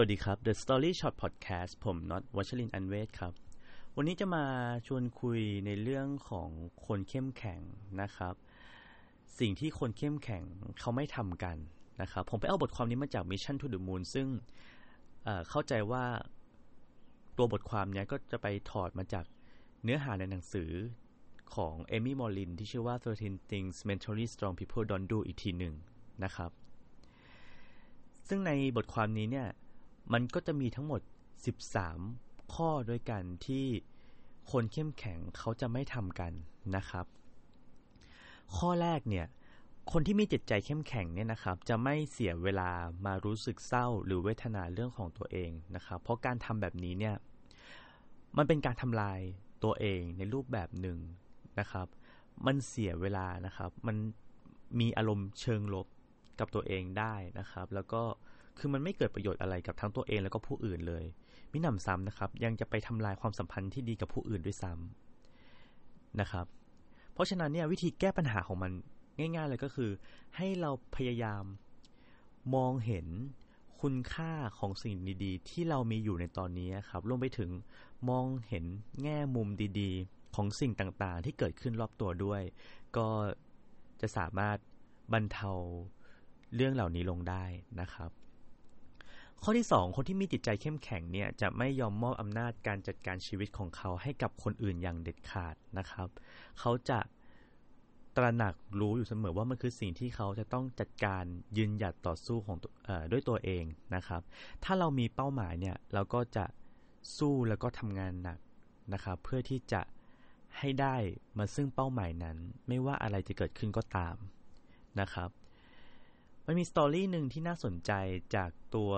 วัสดีครับ The Story Short Podcast ผมน็อตวัชรินอันเวศครับ วันนี้จะมาชวนคุยในเรื่องของคนเข้มแข็งนะครับ สิ่งที่คนเข้มแข็งเขาไม่ทำกันนะครับ ผมไปเอาบทความนี้มาจาก Mission to the Moon ซึ่งเเข้าใจว่าตัวบทความเนี้ยก็จะไปถอดมาจากเนื้อหาในหนังสือของเอมี่มอลลินที่ชื่อว่า 13 Things Mentally Strong People Don't Do อีกทีหนึ่งนะครับ ซึ่งในบทความนี้เนี่ย มันก็จะมีทั้งหมด 13 ข้อด้วยกันที่คนเข้มแข็งเขาจะไม่ทำกันนะครับ ข้อแรกเนี่ยคนที่มีจิตใจเข้มแข็งเนี่ยนะครับ จะไม่เสียเวลามารู้สึกเศร้าหรือเวทนาเรื่องของตัวเองนะครับ เพราะการทำแบบนี้เนี่ยมันเป็นการทำลายตัวเองในรูปแบบหนึ่งนะครับ มันเสียเวลานะครับ มันมีอารมณ์เชิงลบกับตัวเองได้นะครับ แล้วก็ คือมันไม่เกิดประโยชน์อะไรกับทั้งตัวเองแล้วก็ผู้อื่นเลยมิหนำซ้ำนะครับ ยังจะไปทำลายความสัมพันธ์ที่ดีกับผู้อื่นด้วยซ้ำนะครับ เพราะฉะนั้นเนี่ยวิธีแก้ปัญหาของมันง่าย ๆ เลยก็คือ ให้เราพยายามมองเห็นคุณค่าของสิ่งดีๆ ที่เรามีอยู่ในตอนนี้ครับรวมไปถึงมองเห็นแง่มุมดีๆ ของสิ่งต่างๆ ที่เกิดขึ้นรอบตัวด้วย ก็จะสามารถบรรเทาเรื่องเหล่านี้ลงได้นะครับ ข้อที่ 2 คนที่มีจิตใจเข้มแข็งเนี่ยจะไม่ยอมมอบอำนาจการจัดการชีวิตของเขาให้กับคนอื่นอย่างเด็ดขาดนะครับ เขาจะตระหนักรู้อยู่เสมอว่ามันคือสิ่งที่เขาจะต้องจัดการยืนหยัดต่อสู้ของออด้วยตัวเองนะครับ ถ้าเรามีเป้าหมายเนี่ยเราก็จะสู้แล้วก็ทำงานหนักนะครับเพื่อที่จะให้ได้มาซึ่งเป้าหมายนั้น ไม่ว่าอะไรจะเกิดขึ้นก็ตามนะครับ มันมีสตอรี่หนึ่งที่น่าสนใจจากตัว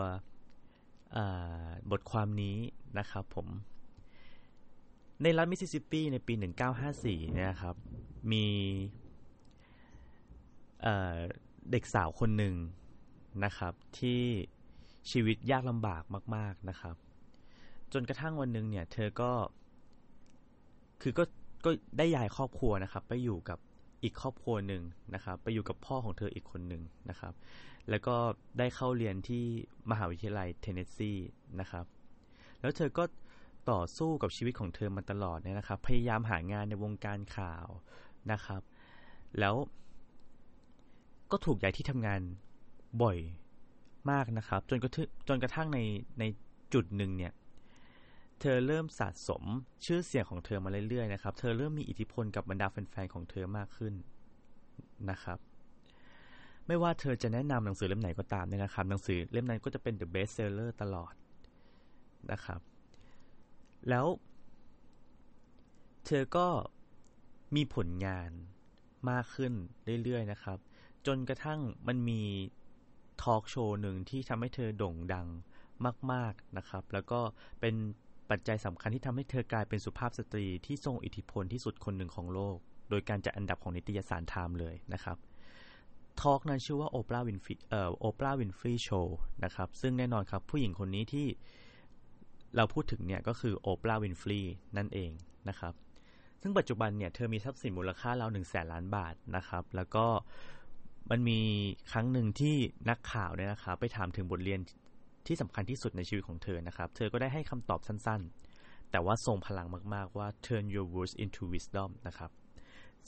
บทความนี้นะครับผม ในรัฐมิสซิสซิปปีในปี 1954เนี่ยครับ มีเเด็กสาวคนหนึ่งนะครับ ที่ชีวิตยากลำบากมาก ๆนะครับ จนกระทั่งวันหนึ่งเนี่ย เธอก็คือก็ก็ได้ย้ายครอบครัวนะครับ ไปอยู่กับ อีกครอบครัวหนึ่งนะครับ ไปอยู่กับพ่อของเธออีกคนหนึ่งนะครับ แล้วก็ได้เข้าเรียนที่มหาวิทยาลัยเทนเนสซีนะครับ แล้วเธอก็ต่อสู้กับชีวิตของเธอมาตลอดเนี่ยนะครับ พยายามหางานในวงการข่าวนะครับ แล้วก็ถูกย้ายที่ทำงานบ่อยมากนะครับ จนกระทั่งจนกระทั่งในในจุดหนึ่งเนี่ย เธอเริ่มสะสมชื่อเสียงของเธอมาเรื่อยๆนะครับ เธอเริ่มมีอิทธิพลกับบรรดาแฟนๆของเธอมากขึ้นนะครับ ไม่ว่าเธอจะแนะนำหนังสือเล่มไหนก็ตามเนี่ยนะครับ หนังสือเล่มนั้นก็จะเป็น the best seller ตลอดนะครับ แล้ว เธอก็มีผลงานมากขึ้นเรื่อยๆนะครับ จนกระทั่งมันมีทอล์กโชว์หนึ่งที่ทำให้เธอโด่งดังมาก ๆนะครับ แล้วก็เป็น ปัจจัยสำคัญที่ทำให้เธอกลายเป็นสุภาพสตรีที่ทรงอิทธิพลที่สุดคนหนึ่งของโลก โดยการจัดอันดับของนิตยสารไทม์เลยนะครับ talk นั้นชื่อว่า Oprah Winfrey เอ่อ Oprah Winfrey Showนะครับซึ่งแน่นอนครับผู้หญิงคนนี้ที่เราพูดถึงเนี่ยก็คือโอปราวินฟรีนั่นเองนะครับซึ่งปัจจุบันเนี่ยเธอมีทรัพย์สินมูลค่าราวหนึ่งแสนล้านบาทนะครับ แล้วก็มันมีครั้งหนึ่งที่นักข่าวเนี่ยนะครับไปถามถึงบทเรียน ที่สำคัญที่สุดในชีวิตของเธอนะครับ เธอก็ได้ให้คำตอบสั้นๆ แต่ว่าทรงพลังมากๆว่า turn your words into wisdom นะครับ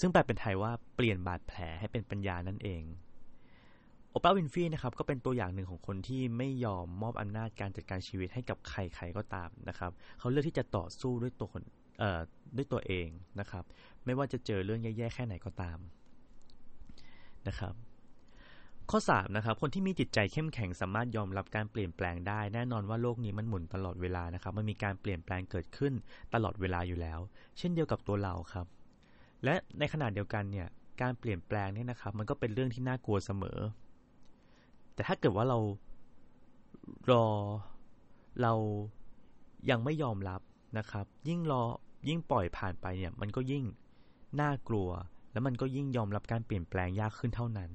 ซึ่งแปลเป็นไทยว่าเปลี่ยนบาดแผลให้เป็นปัญญานั่นเองโอปราวินฟรีนะครับก็เป็นตัวอย่างหนึ่งของคนที่ไม่ยอมมอบอำนาจการจัดการชีวิตให้กับใครๆก็ตามนะครับ เขาเลือกที่จะต่อสู้ด้วยตัวคนเอ่อด้วยตัวเองนะครับ ไม่ว่าจะเจอเรื่องแย่ๆแค่ไหนก็ตามนะครับ ข้อ 3 นะครับ คนที่มีจิตใจเข้มแข็งสามารถยอมรับการเปลี่ยนแปลงได้ แน่นอนว่าโลกนี้มันหมุนตลอดเวลานะครับ มันมีการเปลี่ยนแปลงเกิดขึ้นตลอดเวลาอยู่แล้ว เช่นเดียวกับตัวเราครับ และในขณะเดียวกันเนี่ย การเปลี่ยนแปลงเนี่ยนะครับ มันก็เป็นเรื่องที่น่ากลัวเสมอ แต่ถ้าเกิดว่าเรารอเรายังไม่ยอมรับนะครับ ยิ่งรอยิ่งปล่อยผ่านไปเนี่ย มันก็ยิ่งน่ากลัว แล้วมันก็ยิ่งยอมรับการเปลี่ยนแปลงยากขึ้นเท่านั้น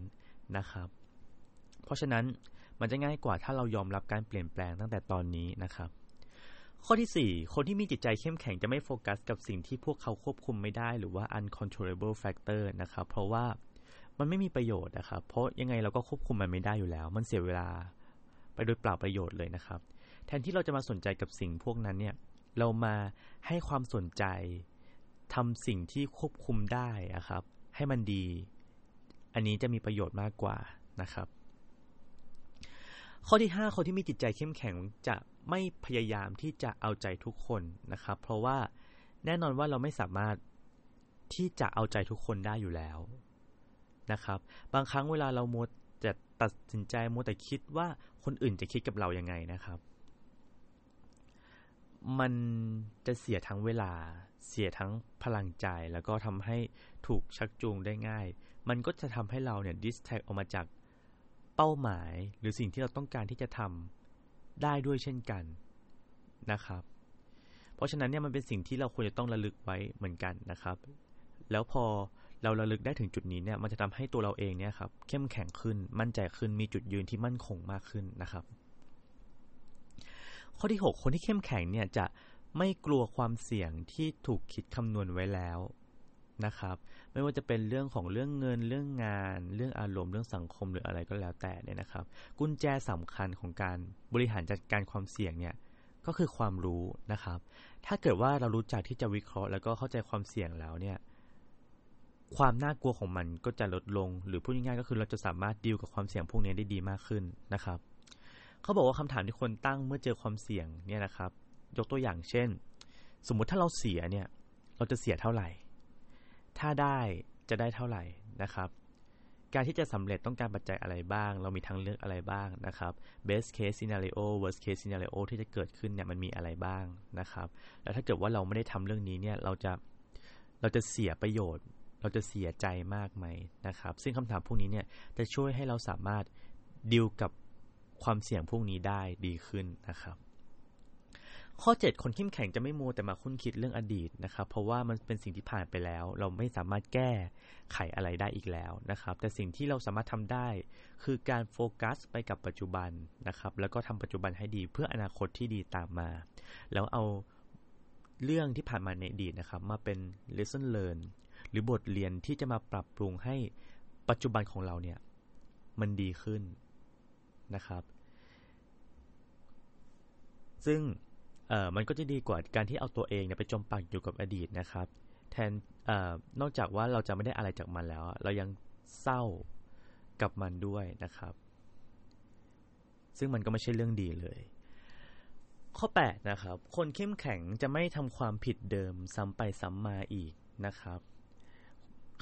นะครับ เพราะฉะนั้นมันจะง่ายกว่าถ้าเรายอมรับการเปลี่ยนแปลงตั้งแต่ตอนนี้นะครับ ข้อที่ 4 คนที่มีจิตใจเข้มแข็งจะไม่โฟกัสกับสิ่งที่พวกเขาควบคุมไม่ได้หรือว่า uncontrollable factor นะครับ เพราะว่ามันไม่มีประโยชน์นะครับ เพราะยังไงเราก็ควบคุมมันไม่ได้อยู่แล้ว มันเสียเวลาไปโดยเปล่าประโยชน์เลยนะครับ แทนที่เราจะมาสนใจกับสิ่งพวกนั้นเนี่ย เรามาให้ความสนใจทำสิ่งที่ควบคุมได้อะครับ ให้มันดี อันนี้จะมีประโยชน์มากกว่านะครับ ข้อที่ 5 คนที่มีจิตใจเข้มแข็งจะไม่พยายามที่จะเอาใจทุกคนนะครับ เพราะว่าแน่นอนว่าเราไม่สามารถที่จะเอาใจทุกคนได้อยู่แล้วนะครับ บางครั้งเวลาเราโมจะตัดสินใจโมแต่คิดว่าคนอื่นจะคิดกับเรายังไงนะครับ มันจะเสียทั้งเวลา เสียทั้งพลังใจแล้วก็ทำให้ถูกชักจูงได้ง่าย มันก็จะทำให้เราเนี่ยดิสแท็กออกมาจาก เป้าหมายหรือสิ่งที่เราต้องการที่จะทำได้ด้วยเช่นกันนะครับ เพราะฉะนั้นเนี่ยมันเป็นสิ่งที่เราควรจะต้องระลึกไว้เหมือนกันนะครับ แล้วพอเราระลึกได้ถึงจุดนี้เนี่ยมันจะทำให้ตัวเราเองเนี่ยครับเข้มแข็งขึ้นมั่นใจขึ้นมีจุดยืนที่มั่นคงมากขึ้นนะครับ ข้อที่ 6 คนที่เข้มแข็งเนี่ยจะไม่กลัวความเสี่ยงที่ถูกคิดคำนวณไว้แล้ว นะครับ ไม่ว่าจะเป็นเรื่องของเรื่องเงินเรื่องงาน เรื่องอารมณ์เรื่องสังคมหรืออะไรก็แล้วแต่เนี่ยนะครับ กุญแจสำคัญของการบริหารจัดการความเสี่ยงเนี่ยก็คือความรู้นะครับ ถ้าเกิดว่าเรารู้จักที่จะวิเคราะห์ แล้วก็เข้าใจความเสี่ยงแล้วเนี่ยความน่ากลัวของมันก็จะลดลง หรือพูดง่ายๆก็คือเราจะสามารถดีลกับความเสี่ยงพวกนี้ได้ดีมากขึ้นนะครับ เขาบอกว่าคำถามที่คนตั้งเมื่อเจอความเสี่ยงเนี่ยนะครับ ยกตัวอย่างเช่น สมมุติถ้าเราเสียเนี่ย เราจะเสียเท่าไหร่ ถ้าได้จะได้เท่าไหร่นะครับ การที่จะสำเร็จต้องการปัจจัยอะไรบ้าง เรามีทางเลือกอะไรบ้างนะครับ best case scenario worst case scenario ที่จะเกิดขึ้นเนี่ยมันมีอะไรบ้างนะครับ แล้วถ้าเกิดว่าเราไม่ได้ทำเรื่องนี้เนี่ยเราจะเราจะเสียประโยชน์ เราจะเสียใจมากไหมนะครับ ซึ่งคำถามพวกนี้เนี่ยจะช่วยให้เราสามารถดิวกับความเสี่ยงพวกนี้ได้ดีขึ้นนะครับ ข้อ 7 คนเข้มแข็งจะไม่มัวแต่มาคุ้นคิดเรื่องอดีตนะครับ เพราะว่ามันเป็นสิ่งที่ผ่านไปแล้ว เราไม่สามารถแก้ไขอะไรได้อีกแล้วนะครับ แต่สิ่งที่เราสามารถทำได้ คือการโฟกัสไปกับปัจจุบันนะครับ แล้วก็ทำปัจจุบันให้ดีเพื่ออนาคตที่ดีตามมา แล้วเอาเรื่องที่ผ่านมาในอดีตนะครับ มาเป็น lesson learn หรือบทเรียนที่จะมาปรับปรุงให้ปัจจุบันของเราเนี่ยมันดีขึ้นนะครับ ซึ่ง เอ่อมันก็จะดีกว่าการที่เอาตัวเองเนี่ยไปจมปักอยู่กับอดีตนะครับ แทนเอ่อนอกจากว่าเราจะไม่ได้อะไรจากมันแล้ว เรายังเศร้ากับมันด้วยนะครับ ซึ่งมันก็ไม่ใช่เรื่องดีเลย ข้อ 8 นะครับ คนเข้มแข็งจะไม่ทำความผิดเดิมซ้ำไปซ้ำมาอีกนะครับ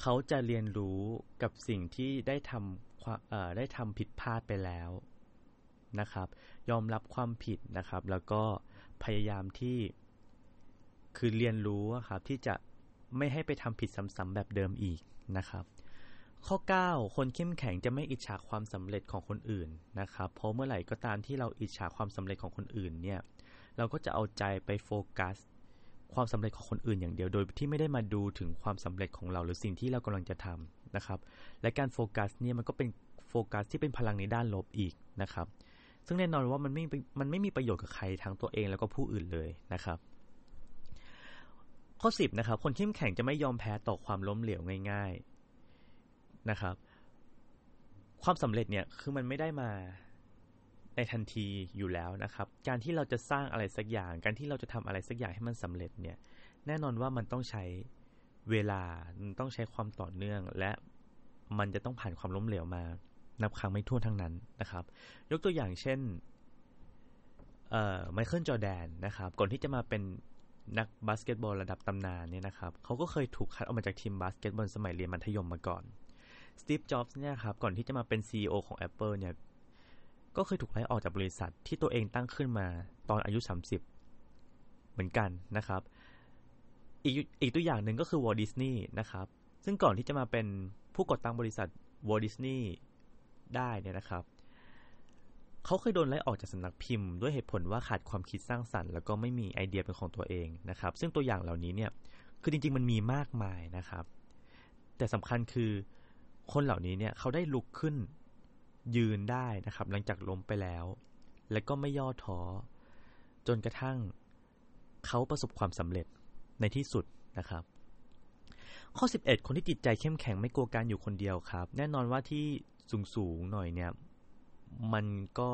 เขาจะเรียนรู้กับสิ่งที่ได้ทำได้ทำผิดพลาดไปแล้วนะครับ ยอมรับความผิดนะครับ แล้วก็ พยายามที่คือเรียนรู้ครับที่จะไม่ให้ไปทำผิดซ้ำๆแบบเดิมอีกนะครับ ข้อ 9 คนเข้มแข็งจะไม่อิจฉาความสำเร็จของคนอื่นนะครับ เพราะเมื่อไหร่ก็ตามที่เราอิจฉาความสำเร็จของคนอื่นเนี่ยเราก็จะเอาใจไปโฟกัส ความสำเร็จของคนอื่นอย่างเดียวโดยที่ไม่ได้มาดูถึงความสำเร็จของเราหรือสิ่งที่เรากำลังจะทำนะครับ และการโฟกัสเนี่ยมันก็เป็นโฟกัสที่เป็นพลังในด้านลบอีกนะครับ ซึ่งแน่นอนว่ามันไม่มันไม่มีประโยชน์กับใครทั้งตัวเองแล้วก็ผู้อื่นเลยนะครับ ข้อ10นะครับ คนเข้มแข็งจะไม่ยอมแพ้ต่อความล้มเหลวง่าย ๆนะครับ ความสำเร็จเนี่ยคือมันไม่ได้มาในทันทีอยู่แล้วนะครับ การที่เราจะสร้างอะไรสักอย่าง การที่เราจะทำอะไรสักอย่างให้มันสำเร็จเนี่ย แน่นอนว่ามันต้องใช้เวลา มันต้องใช้ความต่อเนื่อง และมันจะต้องผ่านความล้มเหลวมา นับครั้งไม่ถ้วนทั้งนั้นนะครับ ยกตัวอย่างเช่นไมเคิลจอแดนนะครับ ก่อนที่จะมาเป็นนักบาสเกตบอลระดับตำนานเนี่ยนะครับเขาก็เคยถูกคัดออกมาจากทีมบาสเกตบอลสมัยเรียนมัธยมมาก่อนสตีฟจ็อบส์เนี่ยครับก่อนที่จะมาเป็น CEO ของ Apple เนี่ยก็เคยถูกไล่ออกจากบริษัทที่ตัวเองตั้งขึ้นมาตอนอายุ 30 เหมือนกันนะครับ อีกอีกตัวอย่างหนึ่งก็คือวอลดิสนีย์นะครับ ซึ่งก่อนที่จะมาเป็นผู้ก่อตั้งบริษัทวอลดิสนีย์ ได้เนี่ยนะครับเขาเคยโดนไล่ออกจากสำนักพิมพ์ ด้วยเหตุผลว่าขาดความคิดสร้างสรรค์แล้วก็ไม่มีไอเดียเป็นของตัวเองนะครับ ซึ่งตัวอย่างเหล่านี้เนี่ยคือจริง ๆ มันมีมากมายนะครับ แต่สำคัญคือคนเหล่านี้เนี่ยเขาได้ลุกขึ้นยืนได้นะครับ หลังจากล้มไปแล้ว และก็ไม่ย่อท้อจนกระทั่งเขาประสบความสำเร็จในที่สุดนะครับ ข้อ 11 คนที่จิตใจเข้มแข็งไม่กลัวการอยู่คนเดียวครับ แน่นอนว่าที่ สูงสูงหน่อยเนี่ย มันก็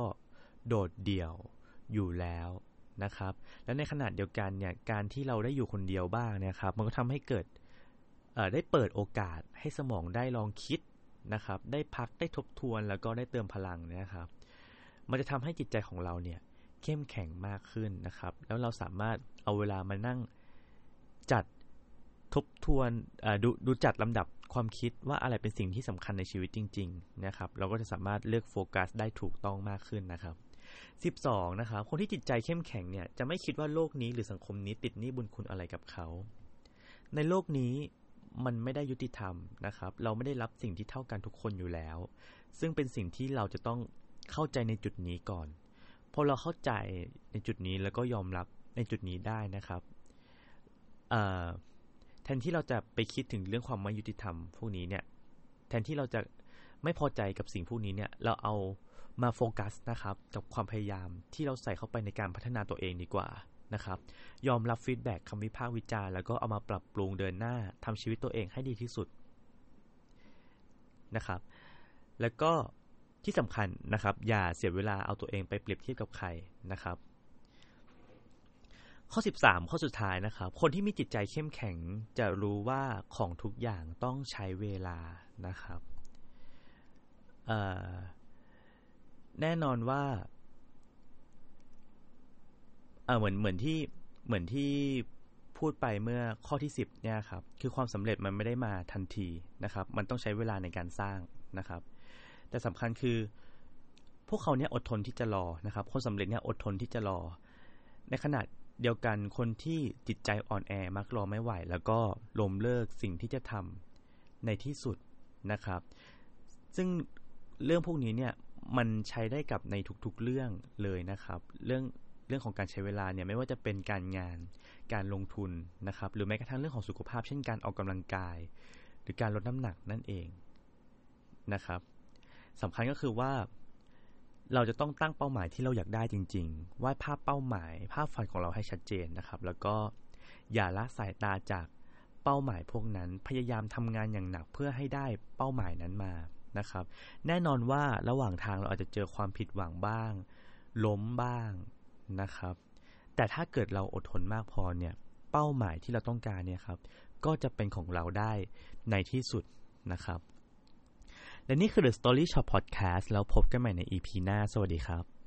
โดดเดี่ยวอยู่แล้วนะครับ และในขณะเดียวกันเนี่ย การที่เราได้อยู่คนเดียวบ้างนะครับ มันก็ทำให้เกิดได้เปิดโอกาสให้สมองได้ลองคิดนะครับ ได้พักได้ทบทวนแล้วก็ได้เติมพลังนะครับ มันจะทำให้จิตใจของเราเนี่ยเข้มแข็งมากขึ้นนะครับ แล้วเราสามารถเอาเวลามานั่งจัดทบทวนดดูจัดลำดับ ความคิดว่าอะไรเป็นสิ่งที่สำคัญในชีวิตจริง ๆ นะครับ เราก็จะสามารถเลือกโฟกัสได้ถูกต้องมากขึ้นนะครับ12นะครับคนที่จิตใจเข้มแข็งเนี่ยจะไม่คิดว่าโลกนี้หรือสังคมนี้ติดหนี้บุญคุณอะไรกับเขา ในโลกนี้มันไม่ได้ยุติธรรมนะครับ เราไม่ได้รับสิ่งที่เท่ากันทุกคนอยู่แล้ว ซึ่งเป็นสิ่งที่เราจะต้องเข้าใจในจุดนี้ก่อนพอเราเข้าใจในจุดนี้แล้วก็ยอมรับในจุดนี้ได้นะครับ นที่เราจะไปคิดถึงเรื่องความไม่ยุติธรรมพวกนี้เนี่ย แทนที่เราจะไม่พอใจกับสิ่งพวกนี้เนี่ย เราเอามาโฟกัสนะครับ กับความพยายามที่เราใส่เข้าไปในการพัฒนาตัวเองดีกว่านะครับ ยอมรับ feedback คำวิพากษ์วิจารณ์แล้วก็เอามาปรับปรุงเดินหน้าทำชีวิตตัวเองให้ดีที่สุดนะครับ แล้วก็ที่สำคัญนะครับ อย่าเสียเวลาเอาตัวเองไปเปรียบเทียบกับใครนะครับ ข้อ 13 ข้อสุดท้ายนะครับ คนที่มีจิตใจเข้มแข็งจะรู้ว่าของทุกอย่างต้องใช้เวลานะครับแน่นอนว่าเหมือนเหมือนที่เหมือนที่พูดไปเมื่อข้อที่ 10เนี่ยครับ คือความสำเร็จมันไม่ได้มาทันทีนะครับ มันต้องใช้เวลาในการสร้างนะครับ แต่สำคัญคือ พวกเขาเนี่ยอดทนที่จะรอนะครับ คนสำเร็จเนี่ยอดทนที่จะรอ ในขณะ เดียวกันคนที่จิตใจอ่อนแอมักรอไม่ไหว แล้วก็ล้มเลิกสิ่งที่จะทำในที่สุดนะครับ ซึ่งเรื่องพวกนี้เนี่ยมันใช้ได้กับในทุกๆเรื่องเลยนะครับ เรื่องเรื่องของการใช้เวลาเนี่ยไม่ว่าจะเป็นการงานการลงทุนนะครับ หรือแม้กระทั่งเรื่องของสุขภาพ เช่นการออกกำลังกาย หรือการลดน้ำหนักนั่นเองนะครับสำคัญก็คือว่า เราจะต้องตั้งเป้าหมายที่เราอยากได้จริง ๆ วาดภาพเป้าหมาย ภาพฝันของเราให้ชัดเจนนะครับ แล้วก็อย่าละสายตาจากเป้าหมายพวกนั้น พยายามทำงานอย่างหนักเพื่อให้ได้เป้าหมายนั้นมานะครับ แน่นอนว่าระหว่างทางเราอาจจะเจอความผิดหวังบ้าง ล้มบ้างนะครับ แต่ถ้าเกิดเราอดทนมากพอเนี่ย เป้าหมายที่เราต้องการเนี่ยครับ ก็จะเป็นของเราได้ในที่สุดนะครับ และนี่คือ The Story Shop Podcast แล้วพบกันใหม่ใน EP หน้า สวัสดีครับ